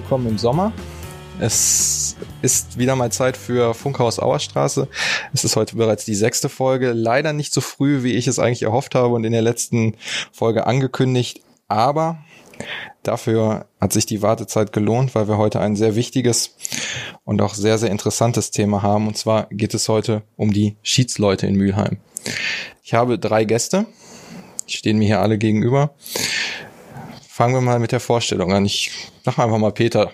Willkommen im Sommer. Es ist wieder mal Zeit für Funkhaus Auerstraße. Es ist heute bereits die sechste Folge. Leider nicht so früh, wie ich es eigentlich erhofft habe und in der letzten Folge angekündigt. Aber dafür hat sich die Wartezeit gelohnt, weil wir heute ein sehr wichtiges und auch sehr, sehr interessantes Thema haben. Und zwar geht es heute um die Schiedsleute in Mülheim. Ich habe drei Gäste. Die stehen mir hier alle gegenüber. Fangen wir mal mit der Vorstellung an. Ich sag einfach mal Peter.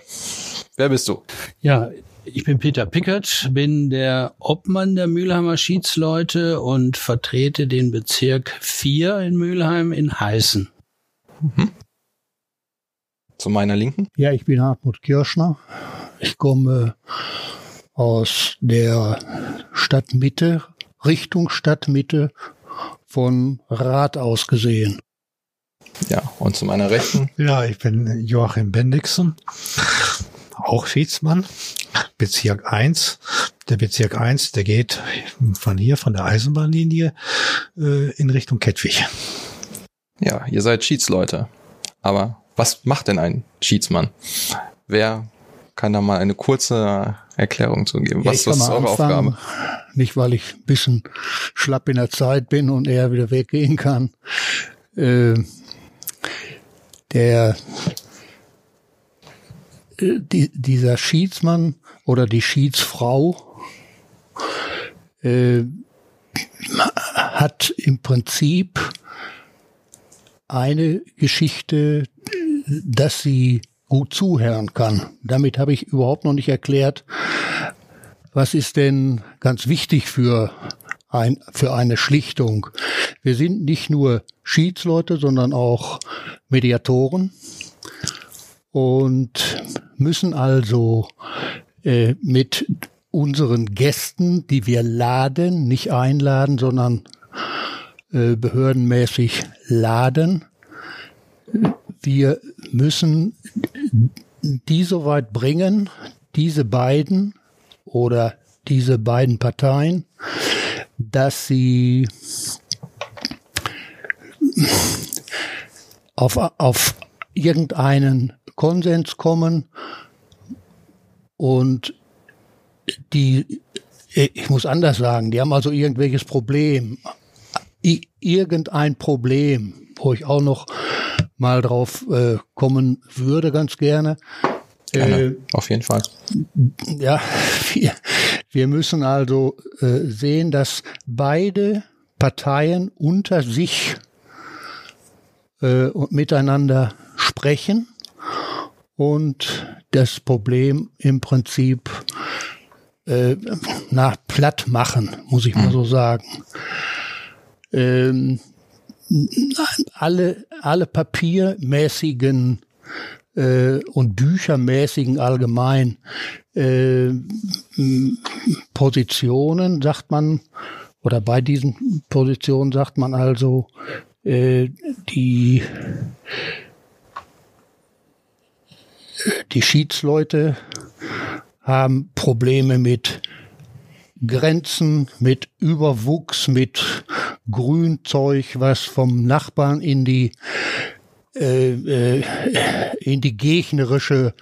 Wer bist du? Ja, ich bin Peter Pickert, bin der Obmann der Mülheimer Schiedsleute und vertrete den Bezirk 4 in Mülheim in Heißen. Mhm. Zu meiner Linken? Ja, ich bin Hartmut Kirschner. Ich komme aus der Stadtmitte, Richtung Stadtmitte von Rad aus gesehen. Ja, und zu meiner Rechten? Ja, ich bin Joachim Bendixen auch Schiedsmann. Bezirk 1. Der Bezirk 1, der geht von hier, von der Eisenbahnlinie, äh, in Richtung Kettwig. Ja, ihr seid Schiedsleute. Aber was macht denn ein Schiedsmann? Wer kann da mal eine kurze Erklärung zu geben? Ja, was, was ist eure anfangen, Aufgabe? Nicht, weil ich ein bisschen schlapp in der Zeit bin und eher wieder weggehen kann. Äh, der äh, die, dieser Schiedsmann oder die Schiedsfrau äh, hat im Prinzip eine Geschichte, dass sie gut zuhören kann. Damit habe ich überhaupt noch nicht erklärt, was ist denn ganz wichtig für ein, für eine Schlichtung. Wir sind nicht nur Schiedsleute, sondern auch Mediatoren und müssen also äh, mit unseren Gästen, die wir laden, nicht einladen, sondern äh, behördenmäßig laden. Wir müssen die so weit bringen, diese beiden oder diese beiden Parteien, dass sie auf, auf irgendeinen Konsens kommen und die, ich muss anders sagen, die haben also irgendwelches Problem, irgendein Problem, wo ich auch noch mal drauf äh, kommen würde, ganz gerne. gerne äh, auf jeden Fall. Ja, wir, wir müssen also äh, sehen, dass beide Parteien unter sich äh, miteinander sprechen und das Problem im Prinzip äh, nach platt machen, muss ich mal so sagen. Ähm, alle, alle papiermäßigen äh, und büchermäßigen allgemein äh, Positionen, sagt man, oder bei diesen Positionen sagt man also, äh, die die Schiedsleute haben Probleme mit Grenzen, mit Überwuchs, mit Grünzeug, was vom Nachbarn in die äh, äh, in die gegnerische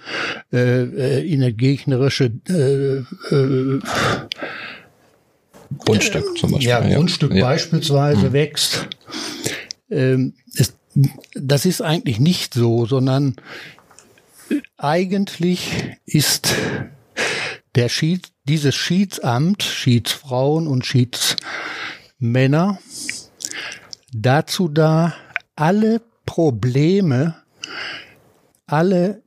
äh, äh in die gegnerische äh, äh, Grundstück zum Beispiel. Ja, Grundstück ja. beispielsweise mhm. wächst. Ähm, es, das ist eigentlich nicht so, sondern eigentlich ist der Schied, dieses Schiedsamt, Schiedsfrauen und Schiedsmänner, dazu da, alle Probleme, alle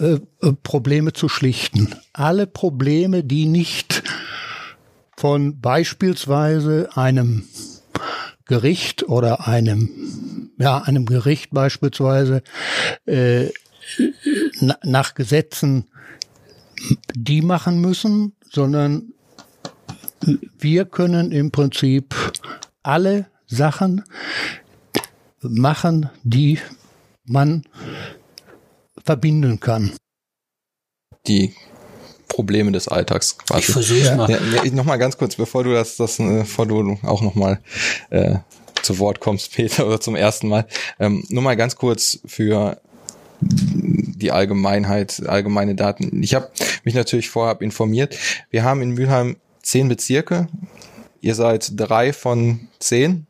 äh, äh, Probleme zu schlichten. Alle Probleme, die nicht von beispielsweise einem Gericht oder einem, ja, einem Gericht beispielsweise äh, nach Gesetzen die machen müssen, sondern wir können im Prinzip alle Sachen machen, die man verbinden kann. Die Probleme des Alltags quasi. Ich versuche mal. Ja, ja, noch mal ganz kurz, bevor du das, das äh, bevor du auch noch mal äh, zu Wort kommst, Peter, oder zum ersten Mal. Ähm, nur mal ganz kurz für die Allgemeinheit, allgemeine Daten. Ich habe mich natürlich vorab informiert. Wir haben in Mülheim zehn Bezirke. Ihr seid drei von zehn.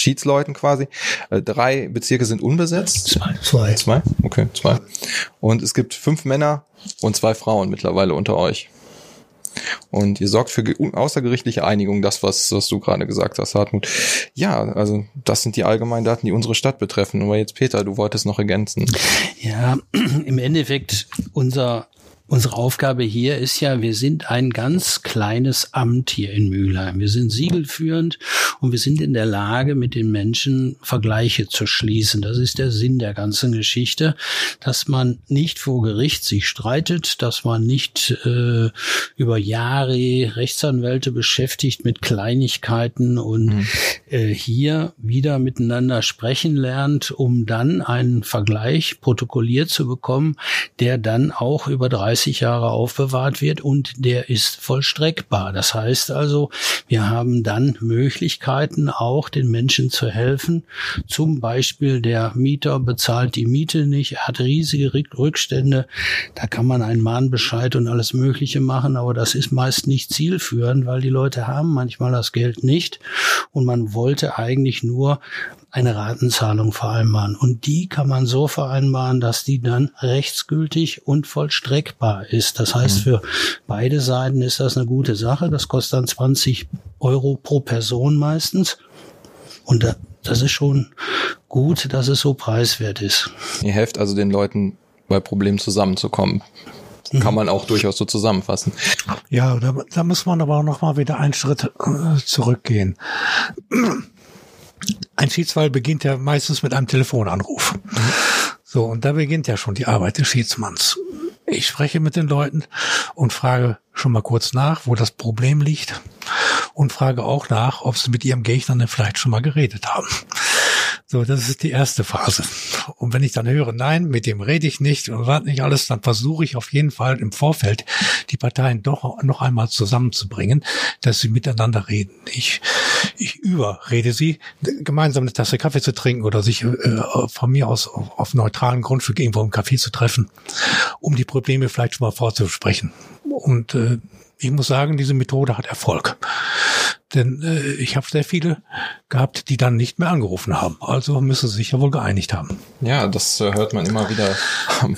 Schiedsleuten quasi. Äh, drei Bezirke sind unbesetzt. Zwei. Zwei. Zwei? Okay, zwei. Und es gibt fünf Männer und zwei Frauen mittlerweile unter euch. Und ihr sorgt für außergerichtliche Einigung, das, was, was du gerade gesagt hast, Hartmut. Ja, also das sind die allgemeinen Daten, die unsere Stadt betreffen. Aber jetzt, Peter, du wolltest noch ergänzen. Ja, im Endeffekt unser Unsere Aufgabe hier ist ja, wir sind ein ganz kleines Amt hier in Mülheim. Wir sind siegelführend und wir sind in der Lage, mit den Menschen Vergleiche zu schließen. Das ist der Sinn der ganzen Geschichte, dass man nicht vor Gericht sich streitet, dass man nicht äh, über Jahre Rechtsanwälte beschäftigt mit Kleinigkeiten und mhm. äh, hier wieder miteinander sprechen lernt, um dann einen Vergleich protokolliert zu bekommen, der dann auch über 30 30 Jahre aufbewahrt wird und der ist vollstreckbar. Das heißt also, wir haben dann Möglichkeiten, auch den Menschen zu helfen. Zum Beispiel der Mieter bezahlt die Miete nicht, hat riesige Rückstände. Da kann man einen Mahnbescheid und alles Mögliche machen, aber das ist meist nicht zielführend, weil die Leute haben manchmal das Geld nicht und man wollte eigentlich nur eine Ratenzahlung vereinbaren. Und die kann man so vereinbaren, dass die dann rechtsgültig und vollstreckbar ist. Das heißt, mhm. für beide Seiten ist das eine gute Sache. Das kostet dann 20 Euro pro Person meistens. Und das ist schon gut, dass es so preiswert ist. Ihr helft also den Leuten bei Problemen zusammenzukommen. Kann mhm. man auch durchaus so zusammenfassen. Ja, da, da muss man aber auch noch mal wieder einen Schritt äh, zurückgehen. Ein Schiedsfall beginnt ja meistens mit einem Telefonanruf. So, und da beginnt ja schon die Arbeit des Schiedsmanns. Ich spreche mit den Leuten und frage schon mal kurz nach, wo das Problem liegt und frage auch nach, ob sie mit ihrem Gegner denn vielleicht schon mal geredet haben. So, das ist die erste Phase. Und wenn ich dann höre, nein, mit dem rede ich nicht und was nicht alles, dann versuche ich auf jeden Fall im Vorfeld die Parteien doch noch einmal zusammenzubringen, dass sie miteinander reden. Ich, ich überrede sie, gemeinsam eine Tasse Kaffee zu trinken oder sich äh, von mir aus auf, auf neutralen Grundstück irgendwo im Café zu treffen, um die Probleme vielleicht schon mal vorzusprechen. Und äh, ich muss sagen, diese Methode hat Erfolg. Denn äh, ich habe sehr viele gehabt, die dann nicht mehr angerufen haben. Also müssen sie sich ja wohl geeinigt haben. Ja, das äh, hört man immer wieder.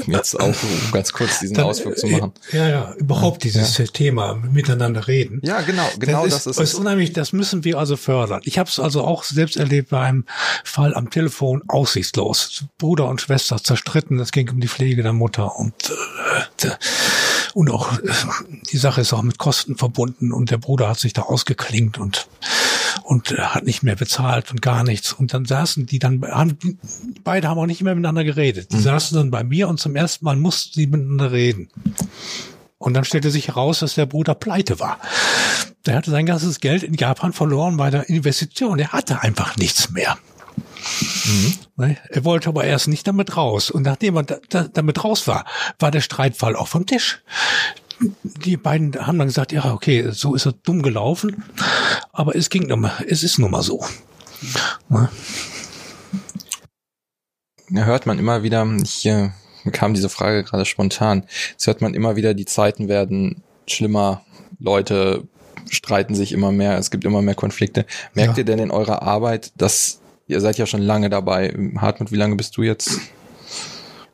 Jetzt auch um ganz kurz diesen dann, Ausflug zu machen. Ja, ja, überhaupt dieses ja. Thema miteinander reden. Ja, genau, genau das, ist, das ist, ist unheimlich. Das müssen wir also fördern. Ich habe es also auch selbst erlebt bei einem Fall am Telefon aussichtslos. Bruder und Schwester zerstritten. Es ging um die Pflege der Mutter und äh, und auch äh, die Sache ist auch mit Kosten verbunden und der Bruder hat sich da ausgeklingt und und hat nicht mehr bezahlt und gar nichts. Und dann saßen die dann, haben, beide haben auch nicht mehr miteinander geredet. Die mhm. saßen dann bei mir und zum ersten Mal mussten sie miteinander reden. Und dann stellte sich heraus, dass der Bruder pleite war. Der hatte sein ganzes Geld in Japan verloren bei der Investition. Er hatte einfach nichts mehr. Mhm. Er wollte aber erst nicht damit raus. Und nachdem er da, da, damit raus war, war der Streitfall auch vom Tisch. Die beiden haben dann gesagt, ja, okay, so ist er dumm gelaufen, aber es ging nun mal, es ist nun mal so. Ne? Ja, hört man immer wieder, ich äh, kam diese Frage gerade spontan, es hört man immer wieder, die Zeiten werden schlimmer, Leute streiten sich immer mehr, es gibt immer mehr Konflikte. Merkt ja. ihr denn in eurer Arbeit, dass Ihr seid ja schon lange dabei. Hartmut, wie lange bist du jetzt?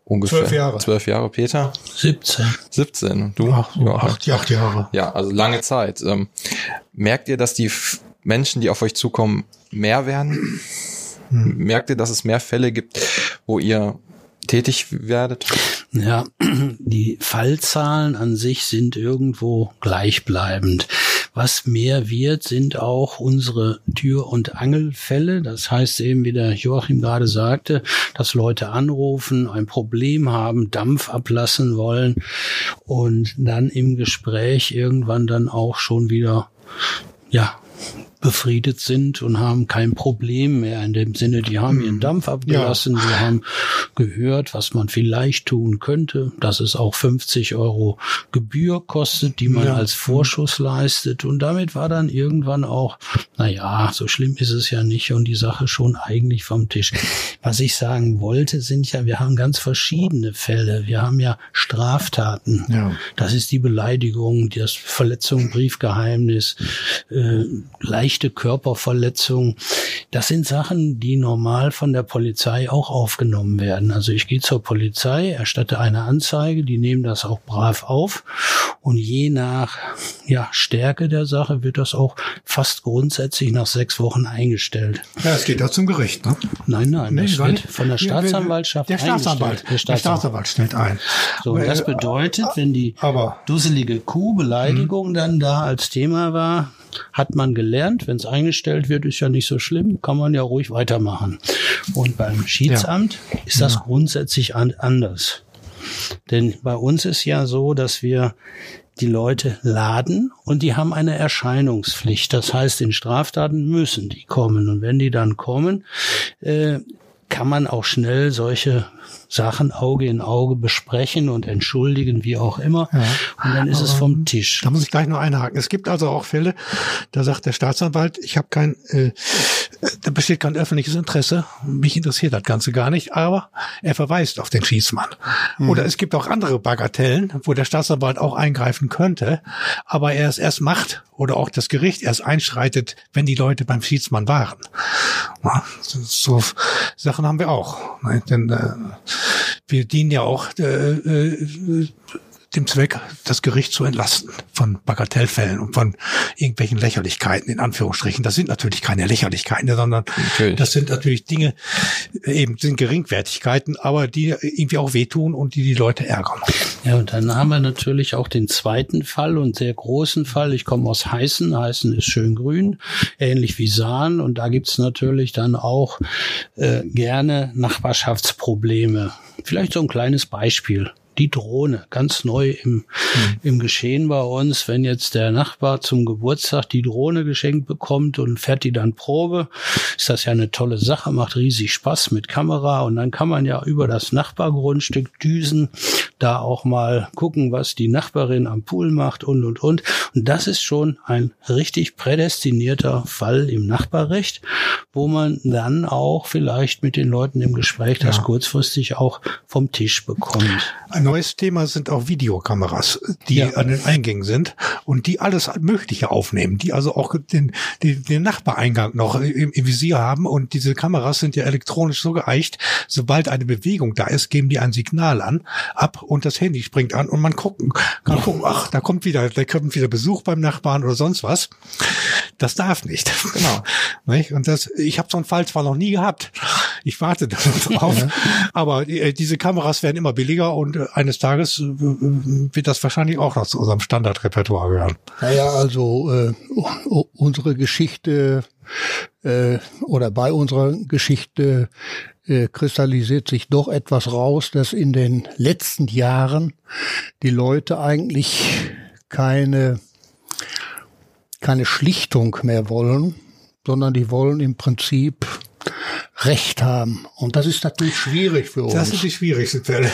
Ungefähr. Zwölf Jahre. Zwölf Jahre, Peter? 17. 17. Du? Ach, ja, acht, acht Jahre. Ja, also lange Zeit. Ähm, merkt ihr, dass die Menschen, die auf euch zukommen, mehr werden? Hm. Merkt ihr, dass es mehr Fälle gibt, wo ihr tätig werdet? Ja, die Fallzahlen an sich sind irgendwo gleichbleibend. Was mehr wird, sind auch unsere Tür- und Angelfälle. Das heißt eben, wie der Joachim gerade sagte, dass Leute anrufen, ein Problem haben, Dampf ablassen wollen und dann im Gespräch irgendwann dann auch schon wieder, ja, befriedet sind und haben kein Problem mehr in dem Sinne, die haben ihren Dampf abgelassen, ja. die haben gehört, was man vielleicht tun könnte, dass es auch 50 Euro Gebühr kostet, die man ja. als Vorschuss leistet und damit war dann irgendwann auch, na ja, so schlimm ist es ja nicht und die Sache schon eigentlich vom Tisch. Was ich sagen wollte, sind ja, wir haben ganz verschiedene Fälle. Wir haben ja Straftaten. Ja. Das ist die Beleidigung, das Verletzung, Briefgeheimnis, äh, leichte Körperverletzung. Das sind Sachen, die normal von der Polizei auch aufgenommen werden. Also ich gehe zur Polizei, erstatte eine Anzeige, die nehmen das auch brav auf und je nach ja, Stärke der Sache wird das auch fast grundsätzlich nach sechs Wochen eingestellt. Ja, es geht ja zum Gericht, ne? Nein, nein, nee, das wird von der Staatsanwaltschaft der Staatsanwalt, der Staatsanwalt, der Staatsanwalt stellt ein. So, und das bedeutet, wenn die dusselige Kuh Beleidigung dann da als Thema war, hat man gelernt, wenn es eingestellt wird, ist ja nicht so schlimm, kann man ja ruhig weitermachen. Und beim Schiedsamt ja. ist das ja. grundsätzlich an, anders. Denn bei uns ist ja so, dass wir die Leute laden und die haben eine Erscheinungspflicht. Das heißt, in Straftaten müssen die kommen. Und wenn die dann kommen, äh, kann man auch schnell solche Sachen Auge in Auge besprechen und entschuldigen, wie auch immer. Ja, und dann ist es vom Tisch. Da muss ich gleich noch einhaken. Es gibt also auch Fälle, da sagt der Staatsanwalt, ich habe kein, äh, da besteht kein öffentliches Interesse. Mich interessiert das Ganze gar nicht, aber er verweist auf den Schießmann. Mhm. Oder es gibt auch andere Bagatellen, wo der Staatsanwalt auch eingreifen könnte, aber er es erst macht oder auch das Gericht erst einschreitet, wenn die Leute beim Schiedsmann waren. So Sachen haben wir auch. Ne? Denn äh, wir dienen ja auch äh, äh, dem Zweck, das Gericht zu entlasten von Bagatellfällen und von irgendwelchen Lächerlichkeiten in Anführungsstrichen. Das sind natürlich keine Lächerlichkeiten, sondern natürlich. das sind natürlich Dinge, eben sind Geringwertigkeiten, aber die irgendwie auch wehtun und die die Leute ärgern. Ja, und dann haben wir natürlich auch den zweiten Fall und sehr großen Fall. Ich komme aus Heißen. Heißen ist schön grün, ähnlich wie Sahn. Und da gibt's natürlich dann auch äh, gerne Nachbarschaftsprobleme. Vielleicht so ein kleines Beispiel die Drohne, ganz neu im, mhm. im Geschehen bei uns. Wenn jetzt der Nachbar zum Geburtstag die Drohne geschenkt bekommt und fährt die dann Probe, ist das ja eine tolle Sache, macht riesig Spaß mit Kamera und dann kann man ja über das Nachbargrundstück düsen, da auch mal gucken, was die Nachbarin am Pool macht und und und. Und das ist schon ein richtig prädestinierter Fall im Nachbarrecht, wo man dann auch vielleicht mit den Leuten im Gespräch das ja. kurzfristig auch vom Tisch bekommt. Ein neues Thema sind auch Videokameras, die ja. an den Eingängen sind und die alles Mögliche aufnehmen, die also auch den, den, den Nachbareingang noch im, im Visier haben und diese Kameras sind ja elektronisch so geeicht, sobald eine Bewegung da ist, geben die ein Signal an, ab und das Handy springt an und man gucken, kann gucken, ach, da kommt wieder, da kommt wieder Besuch beim Nachbarn oder sonst was. Das darf nicht. Genau. Und das, ich habe so einen Fall zwar noch nie gehabt. Ich warte darauf. Aber äh, diese Kameras werden immer billiger und äh, eines Tages äh, wird das wahrscheinlich auch noch zu unserem Standardrepertoire gehören. Naja, also äh, unsere Geschichte äh, oder bei unserer Geschichte äh, kristallisiert sich doch etwas raus, dass in den letzten Jahren die Leute eigentlich keine keine Schlichtung mehr wollen, sondern die wollen im Prinzip Recht haben. Und das ist natürlich schwierig für uns. Das ist die schwierigste Fälle.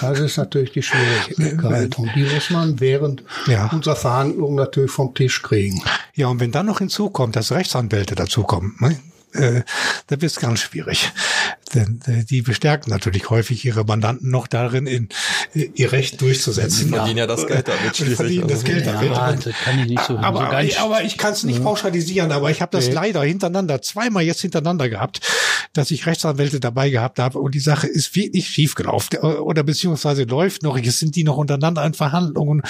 Das ist natürlich die Schwierigkeit. Und die muss man während ja. unserer Verhandlungen natürlich vom Tisch kriegen. Ja, und wenn dann noch hinzukommt, dass Rechtsanwälte dazukommen, ne? Äh, da wird es ganz schwierig. Denn äh, die bestärken natürlich häufig ihre Mandanten noch darin, in, äh, ihr Recht durchzusetzen. Die verdienen ja, das Geld damit schließlich. Verdienen das Geld damit. Ja, das kann ich nicht so aber, so aber ich kann es nicht pauschalisieren, aber ich habe das nee. leider hintereinander, zweimal jetzt hintereinander gehabt, dass ich Rechtsanwälte dabei gehabt habe und die Sache ist wirklich schief gelaufen oder beziehungsweise läuft noch. Jetzt sind die noch untereinander in Verhandlungen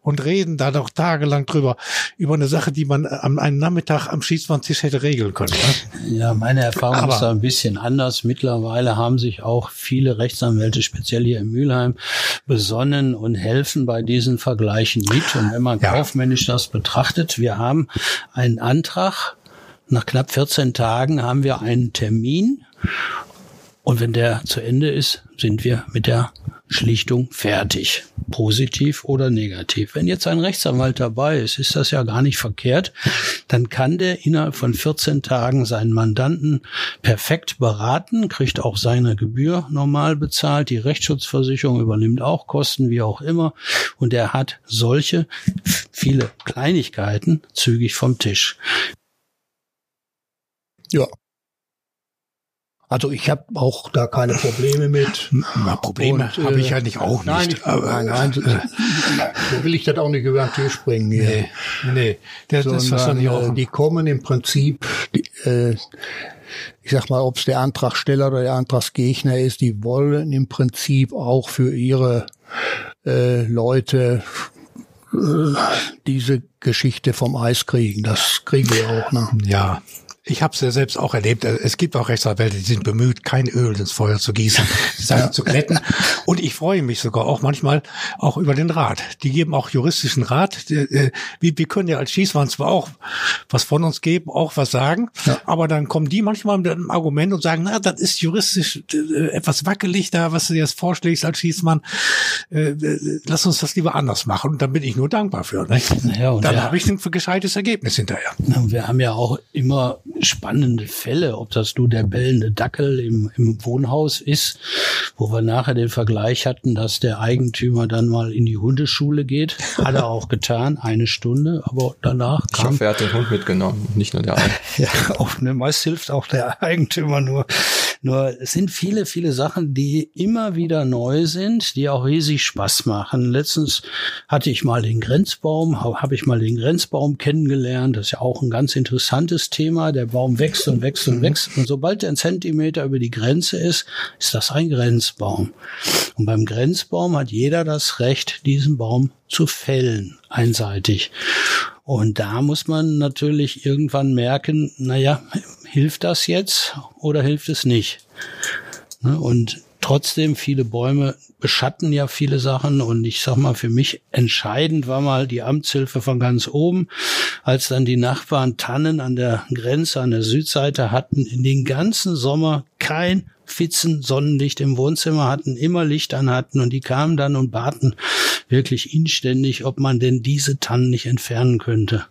und reden da noch tagelang drüber, über eine Sache, die man am einen Nachmittag am Schießbandtisch hätte regeln können. Ne? Ja, meine Erfahrung aber, ist da ein bisschen anders. Mittlerweile haben sich auch viele Rechtsanwälte, speziell hier in Mülheim, besonnen und helfen bei diesen Vergleichen mit. Und wenn man ja. kaufmännisch das betrachtet, wir haben einen Antrag nach knapp 14 Tagen haben wir einen Termin und wenn der zu Ende ist, sind wir mit der Schlichtung fertig. Positiv oder negativ. Wenn jetzt ein Rechtsanwalt dabei ist, ist das ja gar nicht verkehrt. Dann kann der innerhalb von 14 Tagen seinen Mandanten perfekt beraten, kriegt auch seine Gebühr normal bezahlt. Die Rechtsschutzversicherung übernimmt auch Kosten, wie auch immer. Und er hat solche viele Kleinigkeiten zügig vom Tisch. Ja, also ich habe auch da keine Probleme mit. Na, Probleme habe ich eigentlich auch nein, nicht. Ich, nein, nein, so, will ich das auch nicht über den Tisch bringen. Hier. Nee, nee. Das, Sondern, ist auch. äh, die kommen im Prinzip, die, äh, ich sag mal, ob es der Antragsteller oder der Antragsgegner ist, die wollen im Prinzip auch für ihre äh, Leute äh, diese Geschichte vom Eis kriegen. Das kriegen wir auch. Ne? Ja, ich habe es ja selbst auch erlebt. Es gibt auch Rechtsanwälte, die sind bemüht, kein Öl ins Feuer zu gießen, Sachen ja. zu glätten. Und ich freue mich sogar auch manchmal auch über den Rat. Die geben auch juristischen Rat. Wir, wir können ja als Schießmann zwar auch was von uns geben, auch was sagen, ja. aber dann kommen die manchmal mit einem Argument und sagen, na, das ist juristisch äh, etwas wackelig da, was du jetzt vorschlägst als Schießmann. Äh, lass uns das lieber anders machen. Und dann bin ich nur dankbar für. Ne? Ja, dann ja. habe ich ein gescheites Ergebnis hinterher. Wir haben ja auch immer spannende Fälle, ob das nur der bellende Dackel im, im Wohnhaus ist, wo wir nachher den Vergleich hatten, dass der Eigentümer dann mal in die Hundeschule geht. Hat er auch getan, eine Stunde, aber danach kam... Ich hoffe, er hat den Hund mitgenommen, nicht nur der Eigentümer. ja, auch, ne, meist hilft auch der Eigentümer nur. Nur es sind viele, viele Sachen, die immer wieder neu sind, die auch riesig Spaß machen. Letztens hatte ich mal den Grenzbaum, habe ich mal den Grenzbaum kennengelernt. Das ist ja auch ein ganz interessantes Thema. Der Baum wächst und wächst und wächst. Und sobald er ein Zentimeter über die Grenze ist, ist das ein Grenzbaum. Und beim Grenzbaum hat jeder das Recht, diesen Baum zu fällen, einseitig. Und da muss man natürlich irgendwann merken, naja, hilft das jetzt oder hilft es nicht? Ne, und trotzdem viele Bäume beschatten ja viele Sachen und ich sag mal, für mich entscheidend war mal die Amtshilfe von ganz oben, als dann die Nachbarn Tannen an der Grenze, an der Südseite hatten, in den ganzen Sommer kein Fitzen Sonnenlicht im Wohnzimmer hatten, immer Licht an hatten und die kamen dann und baten wirklich inständig, ob man denn diese Tannen nicht entfernen könnte.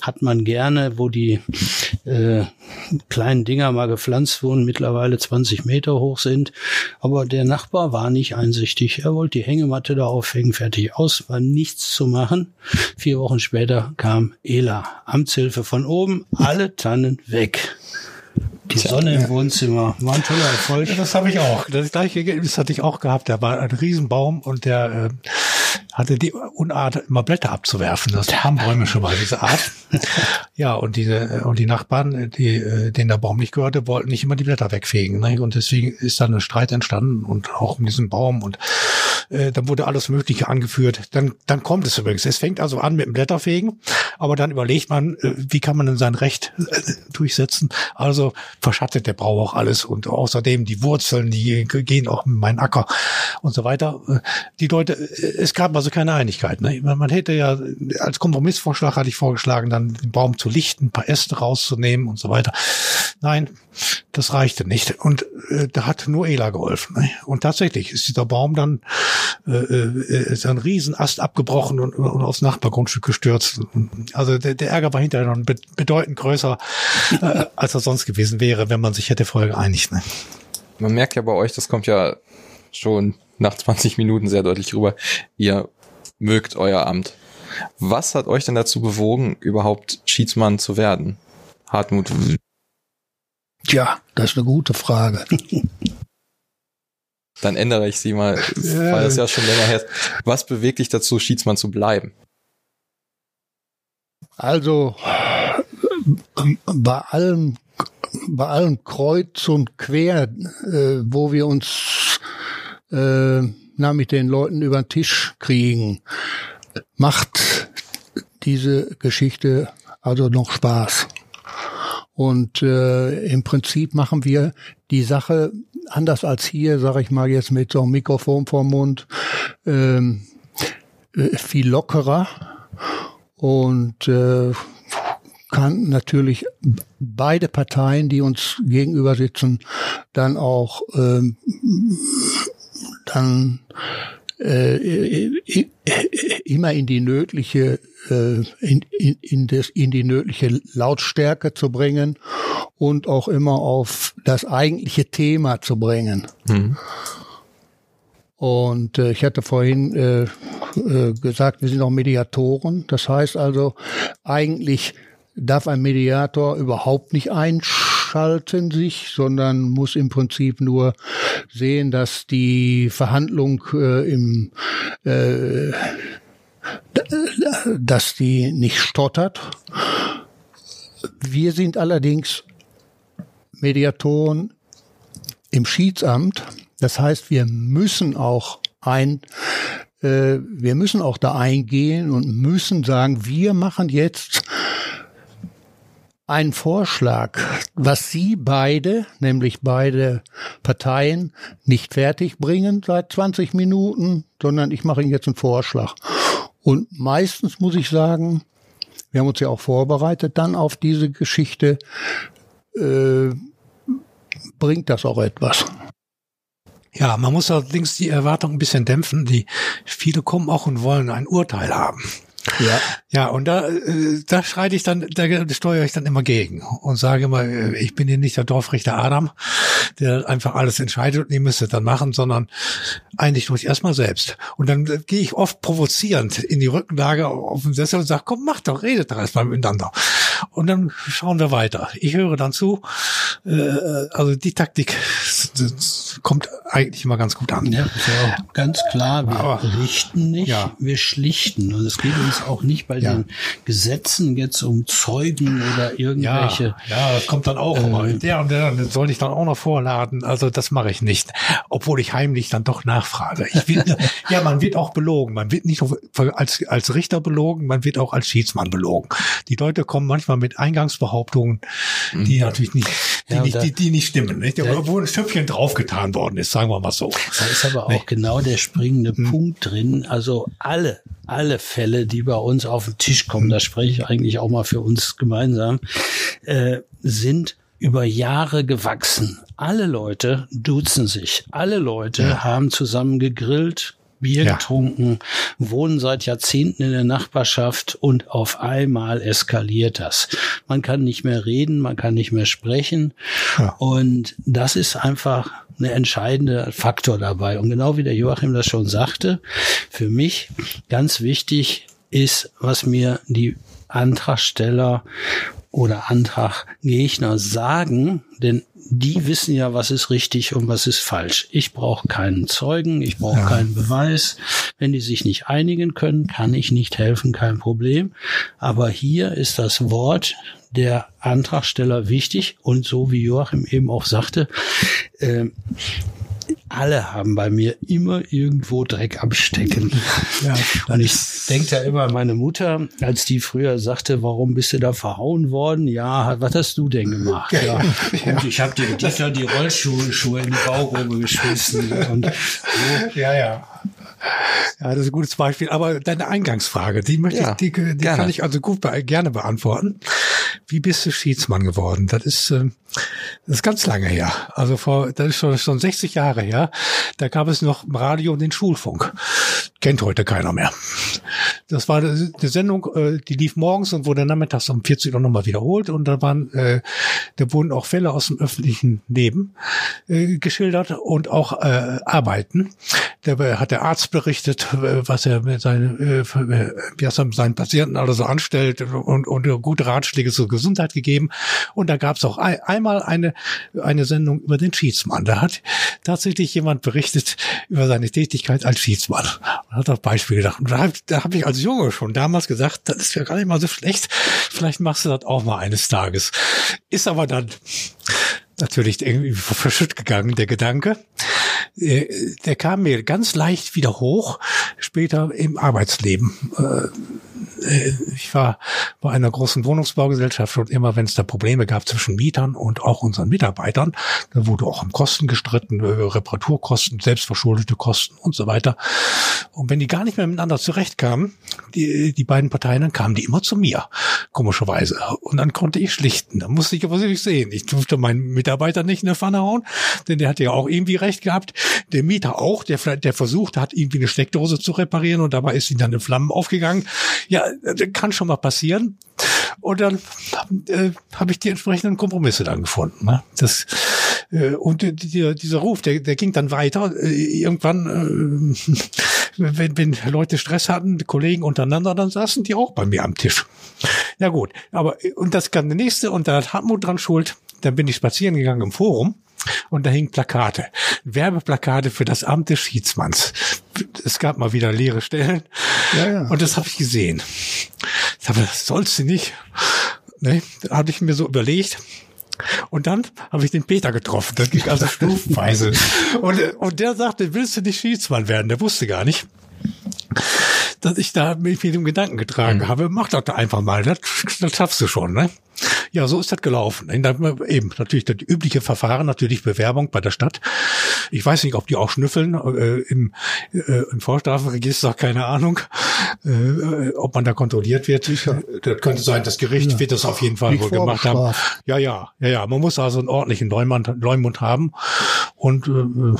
Hat man gerne, wo die äh, kleinen Dinger mal gepflanzt wurden, mittlerweile 20 Meter hoch sind. Aber der Nachbar war nicht einsichtig. Er wollte die Hängematte da aufhängen, fertig aus, war nichts zu machen. Vier Wochen später kam Ela, Amtshilfe von oben, alle Tannen weg. Die Sonne im Wohnzimmer war ein toller Erfolg. Das habe ich auch. Das gleiche Ergebnis hatte ich auch gehabt. Da war ein Riesenbaum und der äh, hatte die Unart, immer Blätter abzuwerfen. Das haben Bäume schon mal, diese Art. ja, und diese und die Nachbarn, die, äh, denen der Baum nicht gehörte, wollten nicht immer die Blätter wegfegen. Ne? Und deswegen ist dann ein Streit entstanden und auch um diesen Baum. Und äh, dann wurde alles Mögliche angeführt. Dann, dann kommt es übrigens. Es fängt also an mit dem Blätterfegen, aber dann überlegt man, äh, wie kann man denn sein Recht äh, durchsetzen. Also verschattet der Baum auch alles und außerdem die Wurzeln, die gehen auch in meinen Acker und so weiter. Äh, die Leute, äh, es gab also keine Einigkeit. Ne? Man hätte ja als Kompromissvorschlag hatte ich vorgeschlagen, dann den Baum zu lichten, ein paar Äste rauszunehmen und so weiter. Nein, das reichte nicht. Und äh, da hat nur Ela geholfen. Ne? Und tatsächlich ist dieser Baum dann äh, äh, ist ein Riesenast abgebrochen und, und aufs Nachbargrundstück gestürzt. Also der, der Ärger war hinterher noch bedeutend größer, äh, als er sonst gewesen wäre, wenn man sich hätte vorher geeinigt. Ne? Man merkt ja bei euch, das kommt ja schon nach 20 Minuten sehr deutlich rüber. Ihr mögt euer Amt. Was hat euch denn dazu bewogen, überhaupt Schiedsmann zu werden? Hartmut. Tja, das ist eine gute Frage. Dann ändere ich sie mal, weil das ja schon länger her ist. Was bewegt dich dazu, Schiedsmann zu bleiben? Also bei allem, bei allem Kreuz und Quer, äh, wo wir uns äh, na, mit den Leuten über den Tisch kriegen, macht diese Geschichte also noch Spaß. Und äh, im Prinzip machen wir die Sache anders als hier, sage ich mal jetzt mit so einem Mikrofon vorm Mund, ähm, äh, viel lockerer. Und äh, kann natürlich beide Parteien, die uns gegenüber sitzen, dann auch ähm, dann äh, immer in die nötige äh, in, in, in, das, in die nötige Lautstärke zu bringen und auch immer auf das eigentliche Thema zu bringen. Mhm. Und äh, ich hatte vorhin äh, äh, gesagt, wir sind auch Mediatoren. Das heißt also, eigentlich darf ein Mediator überhaupt nicht einschalten sich, sondern muss im Prinzip nur sehen, dass die Verhandlung äh, im äh, dass die nicht stottert. Wir sind allerdings Mediatoren im Schiedsamt. Das heißt, wir müssen auch ein, äh, wir müssen auch da eingehen und müssen sagen, wir machen jetzt einen Vorschlag, was Sie beide, nämlich beide Parteien, nicht fertig bringen seit 20 Minuten, sondern ich mache Ihnen jetzt einen Vorschlag. Und meistens muss ich sagen, wir haben uns ja auch vorbereitet dann auf diese Geschichte, äh, bringt das auch etwas. Ja, man muss allerdings die Erwartung ein bisschen dämpfen. Die viele kommen auch und wollen ein Urteil haben. Ja. Ja, und da, äh, da schreite ich dann, da steuere ich dann immer gegen und sage immer, äh, ich bin hier nicht der Dorfrichter Adam, der einfach alles entscheidet und ihr müsst es dann machen, sondern eigentlich durch erstmal selbst. Und dann äh, gehe ich oft provozierend in die Rückenlage auf dem Sessel und sage, komm, mach doch, redet doch erstmal miteinander. Und dann schauen wir weiter. Ich höre dann zu. Äh, also die Taktik kommt eigentlich immer ganz gut an. Ja, ja ganz klar, wir Aber, richten nicht, ja. wir schlichten. Und es geht uns auch nicht bei ja. den Gesetzen jetzt um Zeugen oder irgendwelche. Ja, ja das kommt dann auch äh, immer. Der und der soll ich dann auch noch vorladen. Also das mache ich nicht. Obwohl ich heimlich dann doch nachfrage. Ich will, ja, man wird auch belogen. Man wird nicht nur als, als Richter belogen, man wird auch als Schiedsmann belogen. Die Leute kommen manchmal mit Eingangsbehauptungen, die mhm. natürlich nicht, die, ja, nicht, die, die nicht stimmen. Nicht? Da, wo ein Schöpfchen draufgetan worden ist, sagen wir mal so. Da ist aber auch nee. genau der springende hm. Punkt drin. Also alle, alle Fälle, die bei uns auf den Tisch kommen, da spreche ich eigentlich auch mal für uns gemeinsam, äh, sind über Jahre gewachsen. Alle Leute duzen sich. Alle Leute ja. haben zusammen gegrillt, Bier ja. getrunken, wohnen seit Jahrzehnten in der Nachbarschaft und auf einmal eskaliert das. Man kann nicht mehr reden, man kann nicht mehr sprechen. Ja. Und das ist einfach ein entscheidender Faktor dabei. Und genau wie der Joachim das schon sagte, für mich ganz wichtig ist, was mir die Antragsteller oder Antraggegner sagen, denn die wissen ja, was ist richtig und was ist falsch. Ich brauche keinen Zeugen, ich brauche ja. keinen Beweis. Wenn die sich nicht einigen können, kann ich nicht helfen, kein Problem. Aber hier ist das Wort der Antragsteller wichtig und so wie Joachim eben auch sagte, äh, alle haben bei mir immer irgendwo Dreck am Stecken. Ja, und ich denke da immer an meine Mutter, als die früher sagte, warum bist du da verhauen worden? Ja, was hast du denn gemacht? Ja. Und ich habe dir Dieter die Rollschuhe in die Baugrube geschmissen. Und so. Ja, ja. Ja, das ist ein gutes Beispiel. Aber deine Eingangsfrage, die möchte ja, ich, die, die kann ich also gut be gerne beantworten. Wie bist du Schiedsmann geworden? Das ist, äh, das ist ganz lange her. Also vor, das ist schon, schon 60 Jahre her. Da gab es noch im Radio den Schulfunk. Kennt heute keiner mehr. Das war eine Sendung, äh, die lief morgens und wurde nachmittags um 40 Uhr nochmal wiederholt. Und da waren, äh, da wurden auch Fälle aus dem öffentlichen Leben äh, geschildert und auch äh, Arbeiten. Da hat der Arzt berichtet, äh, was er mit seinen, äh, wie er seinen Patienten alles so anstellt und, und gute Ratschläge zur Gesundheit gegeben. Und da gab es auch ein, einmal eine, eine Sendung über den Schiedsmann. Da hat tatsächlich jemand berichtet über seine Tätigkeit als Schiedsmann. Hat auch Beispiele gedacht. Und da habe hab ich als Junge schon damals gesagt, das ist ja gar nicht mal so schlecht. Vielleicht machst du das auch mal eines Tages. Ist aber dann natürlich irgendwie verschütt gegangen, der Gedanke. Äh, der kam mir ganz leicht wieder hoch, später im Arbeitsleben. Äh, ich war bei einer großen Wohnungsbaugesellschaft und immer, wenn es da Probleme gab zwischen Mietern und auch unseren Mitarbeitern, da wurde auch um Kosten gestritten, äh, Reparaturkosten, selbstverschuldete Kosten und so weiter. Und wenn die gar nicht mehr miteinander zurechtkamen, die, die beiden Parteien, dann kamen die immer zu mir, komischerweise. Und dann konnte ich schlichten. Da musste ich aber nicht sehen. Ich durfte meinen Mitarbeiter nicht in der Pfanne hauen, denn der hatte ja auch irgendwie recht gehabt. Der Mieter auch, der, der versucht hat, irgendwie eine Steckdose zu reparieren und dabei ist sie dann in Flammen aufgegangen. Ja, kann schon mal passieren. Und dann äh, habe ich die entsprechenden Kompromisse dann gefunden. Ne? Das, äh, und die, die, dieser Ruf, der, der ging dann weiter. Äh, irgendwann, äh, wenn, wenn Leute Stress hatten, Kollegen untereinander, dann saßen die auch bei mir am Tisch. Ja gut, aber und das kam der nächste und da hat Hartmut dran schuld. Dann bin ich spazieren gegangen im Forum und da hingen Plakate. Werbeplakate für das Amt des Schiedsmanns. Es gab mal wieder leere Stellen. Ja, ja. Und das habe ich gesehen. Ich habe, das sollst du nicht. Ne? Habe ich mir so überlegt. Und dann habe ich den Peter getroffen. Das ging also stufenweise. Und, und der sagte, willst du nicht Schiedsmann werden? Der wusste gar nicht dass ich da mich mit dem Gedanken getragen mhm. habe, mach doch da einfach mal, das, das schaffst du schon, ne? Ja, so ist das gelaufen. Eben natürlich das übliche Verfahren, natürlich Bewerbung bei der Stadt. Ich weiß nicht, ob die auch schnüffeln äh, im, äh, im Vorstrafenregister, keine Ahnung, äh, ob man da kontrolliert wird. Sicher. Das könnte sein, das Gericht ja. wird das auf jeden Fall nicht wohl gemacht haben. Ja, ja, ja, ja. Man muss also einen ordentlichen Leumund, Leumund haben und äh,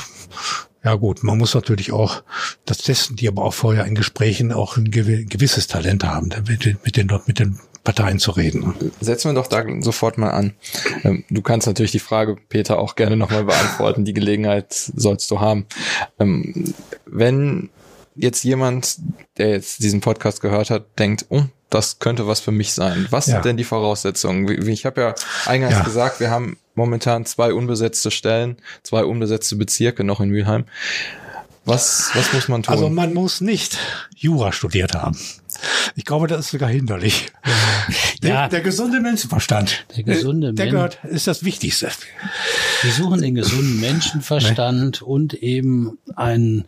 ja gut, man muss natürlich auch, das testen die aber auch vorher in Gesprächen auch ein gewisses Talent haben, mit den, mit den, mit den Parteien zu reden. Setzen wir doch da sofort mal an. Ähm, du kannst natürlich die Frage, Peter, auch gerne nochmal beantworten. Die Gelegenheit sollst du haben. Ähm, wenn jetzt jemand, der jetzt diesen Podcast gehört hat, denkt, oh, das könnte was für mich sein. Was ja. sind denn die Voraussetzungen? Ich habe ja eingangs ja. gesagt, wir haben momentan zwei unbesetzte Stellen, zwei unbesetzte Bezirke noch in Mülheim. Was, was muss man tun? Also man muss nicht Jura studiert haben. Ich glaube, das ist sogar hinderlich. Der, ja. der gesunde Menschenverstand. Der gesunde der gehört, ist das Wichtigste. Wir suchen den gesunden Menschenverstand nee. und eben einen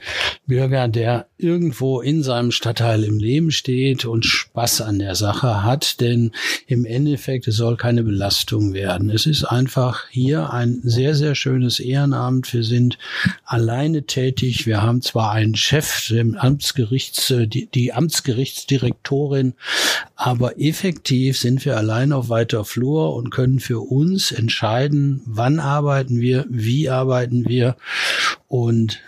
Bürger, der irgendwo in seinem Stadtteil im Leben steht und Spaß an der Sache hat, denn im Endeffekt, es soll keine Belastung werden. Es ist einfach hier ein sehr, sehr schönes Ehrenamt. Wir sind alleine tätig. Wir haben zwar einen Chef, den Amtsgerichts, die, die Amtsgerichtsdirektorin, aber effektiv sind wir allein auf weiter Flur und können für uns entscheiden, wann arbeiten wir, wie arbeiten wir und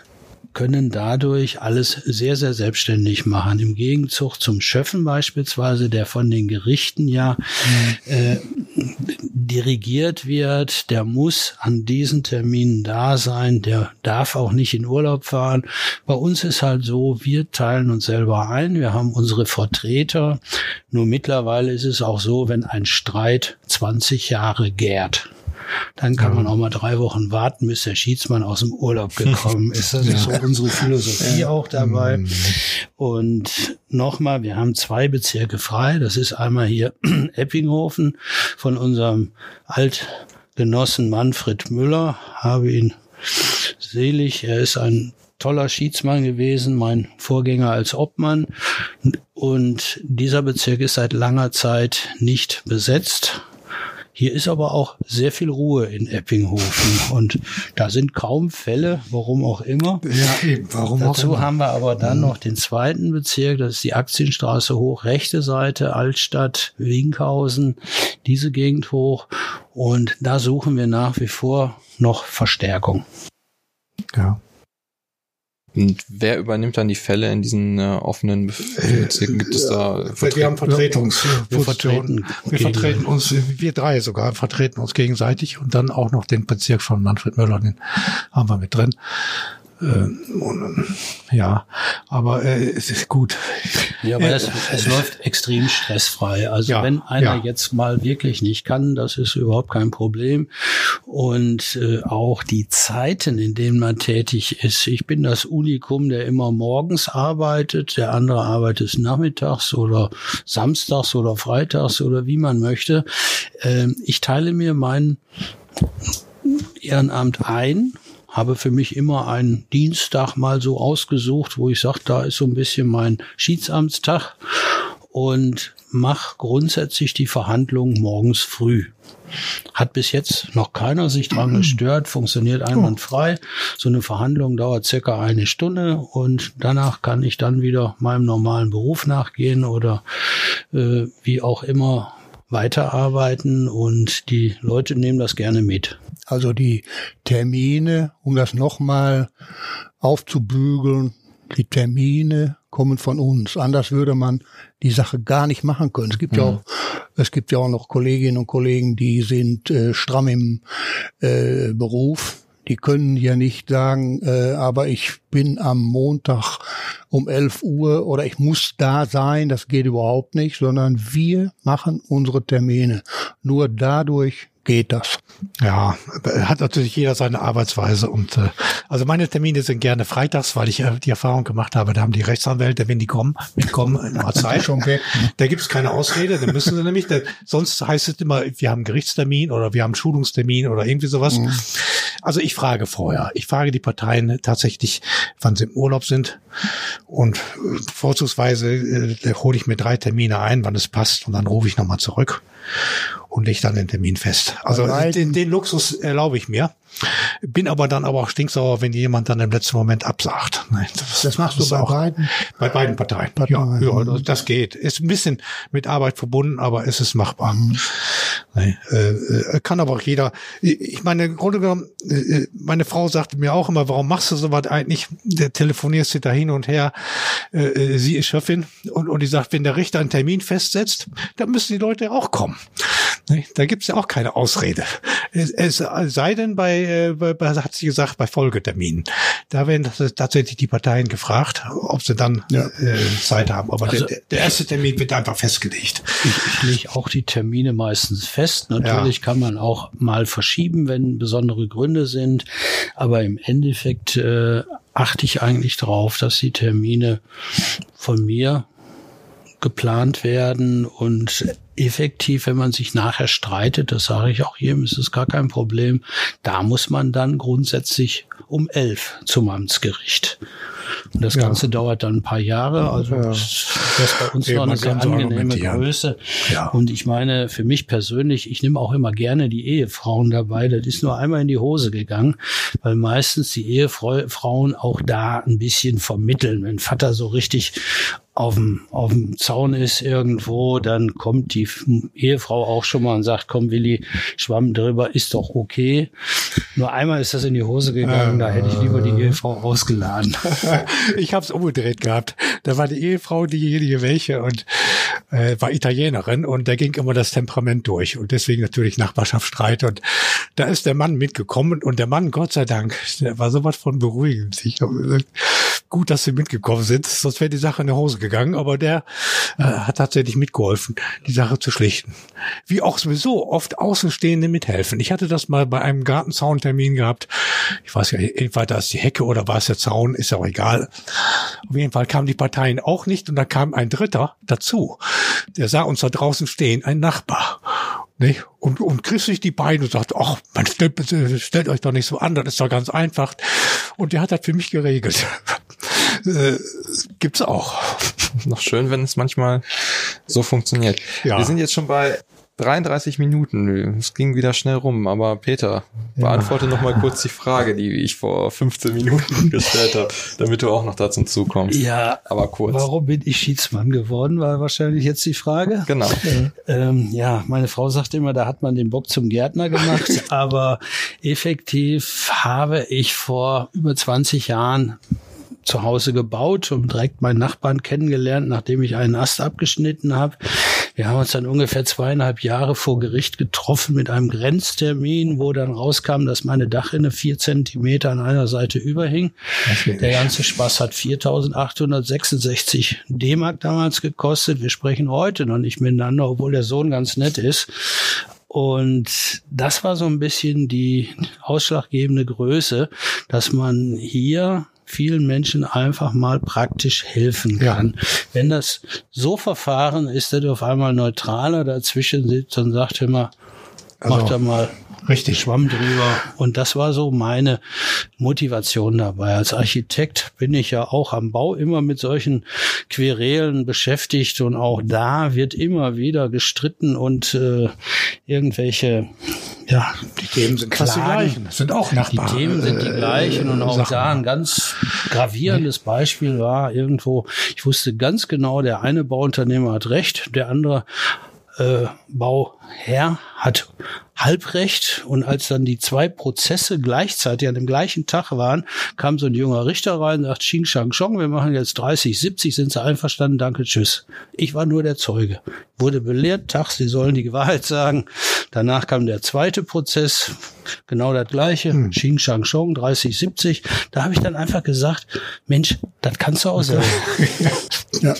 können dadurch alles sehr, sehr selbstständig machen. Im Gegenzug zum Schöffen beispielsweise, der von den Gerichten ja äh, dirigiert wird, der muss an diesen Terminen da sein, der darf auch nicht in Urlaub fahren. Bei uns ist halt so, wir teilen uns selber ein, wir haben unsere Vertreter. Nur mittlerweile ist es auch so, wenn ein Streit 20 Jahre gärt, dann kann man auch mal drei Wochen warten, bis der Schiedsmann aus dem Urlaub gekommen ist. Das ist so unsere Philosophie auch dabei. Mhm. Und nochmal, wir haben zwei Bezirke frei. Das ist einmal hier Eppinghofen von unserem Altgenossen Manfred Müller. Habe ihn selig. Er ist ein toller Schiedsmann gewesen, mein Vorgänger als Obmann. Und dieser Bezirk ist seit langer Zeit nicht besetzt. Hier ist aber auch sehr viel Ruhe in Eppinghofen und da sind kaum Fälle, warum auch immer. Ja, eben, warum Dazu auch immer. haben wir aber dann mhm. noch den zweiten Bezirk, das ist die Aktienstraße hoch, rechte Seite, Altstadt, Winkhausen, diese Gegend hoch und da suchen wir nach wie vor noch Verstärkung. Ja. Und wer übernimmt dann die Fälle in diesen äh, offenen Bezirken? Gibt es da Vertre Wir haben Vertretungspositionen. Wir, vertreten, wir vertreten uns, wir drei sogar, vertreten uns gegenseitig und dann auch noch den Bezirk von Manfred Möller, den haben wir mit drin. Ähm, ja, aber äh, es ist gut. Ja, aber es, es läuft extrem stressfrei. Also ja, wenn einer ja. jetzt mal wirklich nicht kann, das ist überhaupt kein Problem. Und äh, auch die Zeiten, in denen man tätig ist. Ich bin das Unikum, der immer morgens arbeitet, der andere arbeitet nachmittags oder samstags oder freitags oder wie man möchte. Ähm, ich teile mir mein Ehrenamt ein habe für mich immer einen Dienstag mal so ausgesucht, wo ich sage, da ist so ein bisschen mein Schiedsamtstag. und mach grundsätzlich die Verhandlungen morgens früh. Hat bis jetzt noch keiner sich dran gestört, funktioniert einwandfrei. So eine Verhandlung dauert circa eine Stunde und danach kann ich dann wieder meinem normalen Beruf nachgehen oder äh, wie auch immer weiterarbeiten und die Leute nehmen das gerne mit. Also die Termine, um das nochmal aufzubügeln, die Termine kommen von uns. Anders würde man die Sache gar nicht machen können. Es gibt mhm. ja auch, es gibt ja auch noch Kolleginnen und Kollegen, die sind äh, stramm im äh, Beruf. Die können ja nicht sagen, äh, aber ich bin am Montag um 11 Uhr oder ich muss da sein. Das geht überhaupt nicht, sondern wir machen unsere Termine. Nur dadurch geht das. Ja, hat natürlich jeder seine Arbeitsweise und äh, also meine Termine sind gerne freitags, weil ich äh, die Erfahrung gemacht habe, da haben die Rechtsanwälte, wenn die kommen, mitkommen, immer Zeit. Ne? Da gibt's keine Ausrede, da müssen sie nämlich, da, sonst heißt es immer, wir haben Gerichtstermin oder wir haben Schulungstermin oder irgendwie sowas. Mhm. Also ich frage vorher, ich frage die Parteien tatsächlich, wann sie im Urlaub sind und äh, vorzugsweise äh, hole ich mir drei Termine ein, wann es passt und dann rufe ich nochmal zurück und leg dann den Termin fest. Also den, den Luxus erlaube ich mir. Bin aber dann aber auch stinksauer, wenn jemand dann im letzten Moment absagt. Nein, das, das machst das du bei beiden? Bei beiden Parteien. Parteien. Ja, ja, das geht. Ist ein bisschen mit Arbeit verbunden, aber es ist machbar. Mhm. Nee, äh, äh, kann aber auch jeder. Ich meine, im Grunde genommen, äh, meine Frau sagte mir auch immer, warum machst du sowas eigentlich? Der telefonierst du da hin und her. Äh, äh, sie ist Chefin und, und die sagt, wenn der Richter einen Termin festsetzt, dann müssen die Leute auch kommen. Da gibt's ja auch keine Ausrede. Es, es sei denn bei äh, bei, bei, hat sie gesagt, bei Folgeterminen. Da werden tatsächlich die Parteien gefragt, ob sie dann ja. äh, Zeit haben. Aber also, der, der, erste Termin wird einfach festgelegt. Ich, ich lege auch die Termine meistens fest. Natürlich ja. kann man auch mal verschieben, wenn besondere Gründe sind. Aber im Endeffekt äh, achte ich eigentlich darauf, dass die Termine von mir geplant werden und effektiv, wenn man sich nachher streitet, das sage ich auch jedem, ist es gar kein Problem. Da muss man dann grundsätzlich um elf zum Amtsgericht. Und das ja. Ganze dauert dann ein paar Jahre. Also ja. das, das bei uns war eine sehr angenehme Größe. Ja. Und ich meine, für mich persönlich, ich nehme auch immer gerne die Ehefrauen dabei. Das ist nur einmal in die Hose gegangen, weil meistens die Ehefrauen auch da ein bisschen vermitteln. Wenn Vater so richtig auf dem, auf dem Zaun ist irgendwo, dann kommt die Ehefrau auch schon mal und sagt, komm Willi, Schwamm drüber, ist doch okay. Nur einmal ist das in die Hose gegangen, äh, da hätte ich lieber die Ehefrau rausgeladen. ich habe es umgedreht gehabt. Da war die Ehefrau diejenige welche und äh, war Italienerin und da ging immer das Temperament durch und deswegen natürlich Nachbarschaftsstreit und da ist der Mann mitgekommen und der Mann, Gott sei Dank, der war sowas von beruhigend. Ich habe gesagt, gut, dass sie mitgekommen sind, sonst wäre die Sache in die Hose gegangen, aber der äh, hat tatsächlich mitgeholfen, die Sache zu schlichten. Wie auch sowieso oft Außenstehende mithelfen. Ich hatte das mal bei einem Gartenzauntermin gehabt. Ich weiß ja, entweder da ist die Hecke oder war es der Zaun, ist ja auch egal. Auf jeden Fall kamen die Parteien auch nicht und da kam ein Dritter dazu. Der sah uns da draußen stehen, ein Nachbar. Nicht? Und, und kriegt sich die Beine und sagt, ach, man stellt, stellt euch doch nicht so an, das ist doch ganz einfach. Und der hat das für mich geregelt. Äh, gibt's auch. Noch schön, wenn es manchmal so funktioniert. Ja. Wir sind jetzt schon bei 33 Minuten. Es ging wieder schnell rum, aber Peter, beantworte ja. noch mal kurz die Frage, die ich vor 15 Minuten gestellt habe, damit du auch noch dazu zukommst. Ja, aber kurz. Warum bin ich Schiedsmann geworden, war wahrscheinlich jetzt die Frage. Genau. Ähm, ja, meine Frau sagt immer, da hat man den Bock zum Gärtner gemacht, aber effektiv habe ich vor über 20 Jahren zu Hause gebaut und direkt meinen Nachbarn kennengelernt, nachdem ich einen Ast abgeschnitten habe. Wir haben uns dann ungefähr zweieinhalb Jahre vor Gericht getroffen mit einem Grenztermin, wo dann rauskam, dass meine Dachrinne vier Zentimeter an einer Seite überhing. Der ganze Spaß hat 4.866 D-Mark damals gekostet. Wir sprechen heute noch nicht miteinander, obwohl der Sohn ganz nett ist. Und das war so ein bisschen die ausschlaggebende Größe, dass man hier vielen Menschen einfach mal praktisch helfen kann. Ja. Wenn das so verfahren ist, dass du auf einmal neutraler dazwischen sitzt und sagt immer, also, mach da mal Richtig. Schwamm drüber. Und das war so meine Motivation dabei. Als Architekt bin ich ja auch am Bau immer mit solchen Querelen beschäftigt und auch da wird immer wieder gestritten und äh, irgendwelche ja, die Themen sind fast die gleichen. Das sind auch Nachbarn. Die Themen sind die äh, gleichen und auch Sachen. da ein ganz gravierendes Beispiel war irgendwo, ich wusste ganz genau, der eine Bauunternehmer hat recht, der andere äh, Bauherr hat Halbrecht und als dann die zwei Prozesse gleichzeitig an dem gleichen Tag waren, kam so ein junger Richter rein und sagt, Xing Shang Chong, wir machen jetzt 30, 70, sind Sie einverstanden, danke, tschüss. Ich war nur der Zeuge. Wurde belehrt, Tag, Sie sollen die Wahrheit sagen. Danach kam der zweite Prozess, genau das gleiche, hm. Xing Shang Chong, 30, 70. Da habe ich dann einfach gesagt, Mensch, das kannst du auch sagen. ja.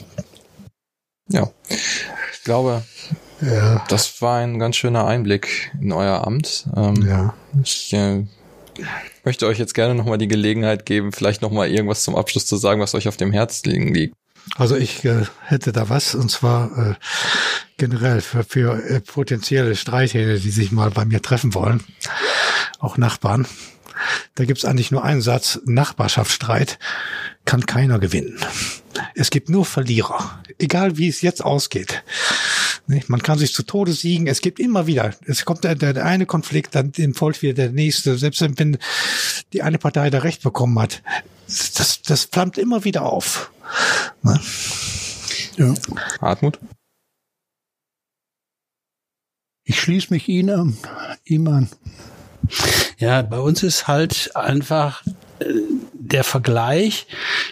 Ja. Ich glaube, ja. Das war ein ganz schöner Einblick in euer Amt. Ähm, ja. Ich äh, möchte euch jetzt gerne nochmal die Gelegenheit geben, vielleicht nochmal irgendwas zum Abschluss zu sagen, was euch auf dem Herzen liegt. Also ich äh, hätte da was, und zwar äh, generell für, für äh, potenzielle Streithähne, die sich mal bei mir treffen wollen, auch Nachbarn. Da gibt's eigentlich nur einen Satz, Nachbarschaftsstreit kann keiner gewinnen. Es gibt nur Verlierer, egal wie es jetzt ausgeht. Man kann sich zu Tode siegen. Es gibt immer wieder, es kommt der, der, der eine Konflikt, dann folgt wieder der nächste. Selbst wenn die eine Partei da Recht bekommen hat, das, das flammt immer wieder auf. Ne? Ja. Hartmut? Ich schließe mich Ihnen, ihm an. Ja, bei uns ist halt einfach äh, der Vergleich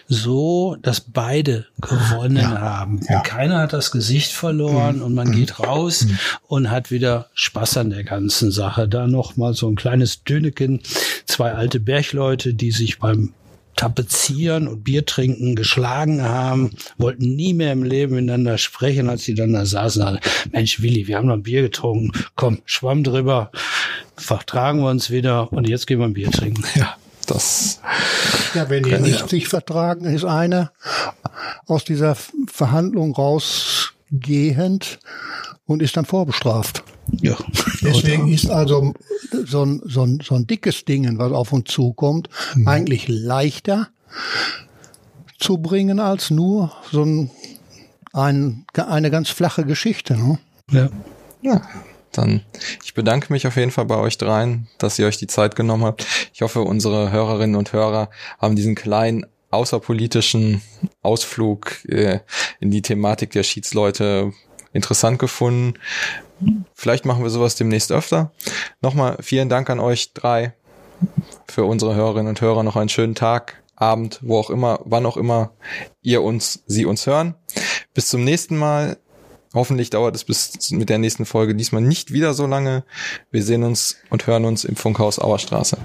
so, dass beide gewonnen ja, haben. Ja. Keiner hat das Gesicht verloren mhm. und man mhm. geht raus mhm. und hat wieder Spaß an der ganzen Sache. Da noch mal so ein kleines Döneken, zwei alte Bergleute, die sich beim Tapezieren und Bier trinken geschlagen haben, wollten nie mehr im Leben miteinander sprechen, als sie dann da saßen. Also, Mensch, Willi, wir haben noch ein Bier getrunken. Komm, schwamm drüber, vertragen wir uns wieder und jetzt gehen wir ein Bier trinken. Ja. Das ja, wenn die nicht ja. sich vertragen, ist einer aus dieser Verhandlung rausgehend und ist dann vorbestraft. Ja. Deswegen ist also so ein, so ein, so ein dickes Ding, was auf uns zukommt, mhm. eigentlich leichter zu bringen als nur so ein, ein eine ganz flache Geschichte. Ne? Ja. Ja. Dann, ich bedanke mich auf jeden Fall bei euch dreien, dass ihr euch die Zeit genommen habt. Ich hoffe, unsere Hörerinnen und Hörer haben diesen kleinen außerpolitischen Ausflug äh, in die Thematik der Schiedsleute interessant gefunden. Vielleicht machen wir sowas demnächst öfter. Nochmal vielen Dank an euch drei. Für unsere Hörerinnen und Hörer noch einen schönen Tag, Abend, wo auch immer, wann auch immer ihr uns, sie uns hören. Bis zum nächsten Mal. Hoffentlich dauert es bis mit der nächsten Folge diesmal nicht wieder so lange. Wir sehen uns und hören uns im Funkhaus Auerstraße.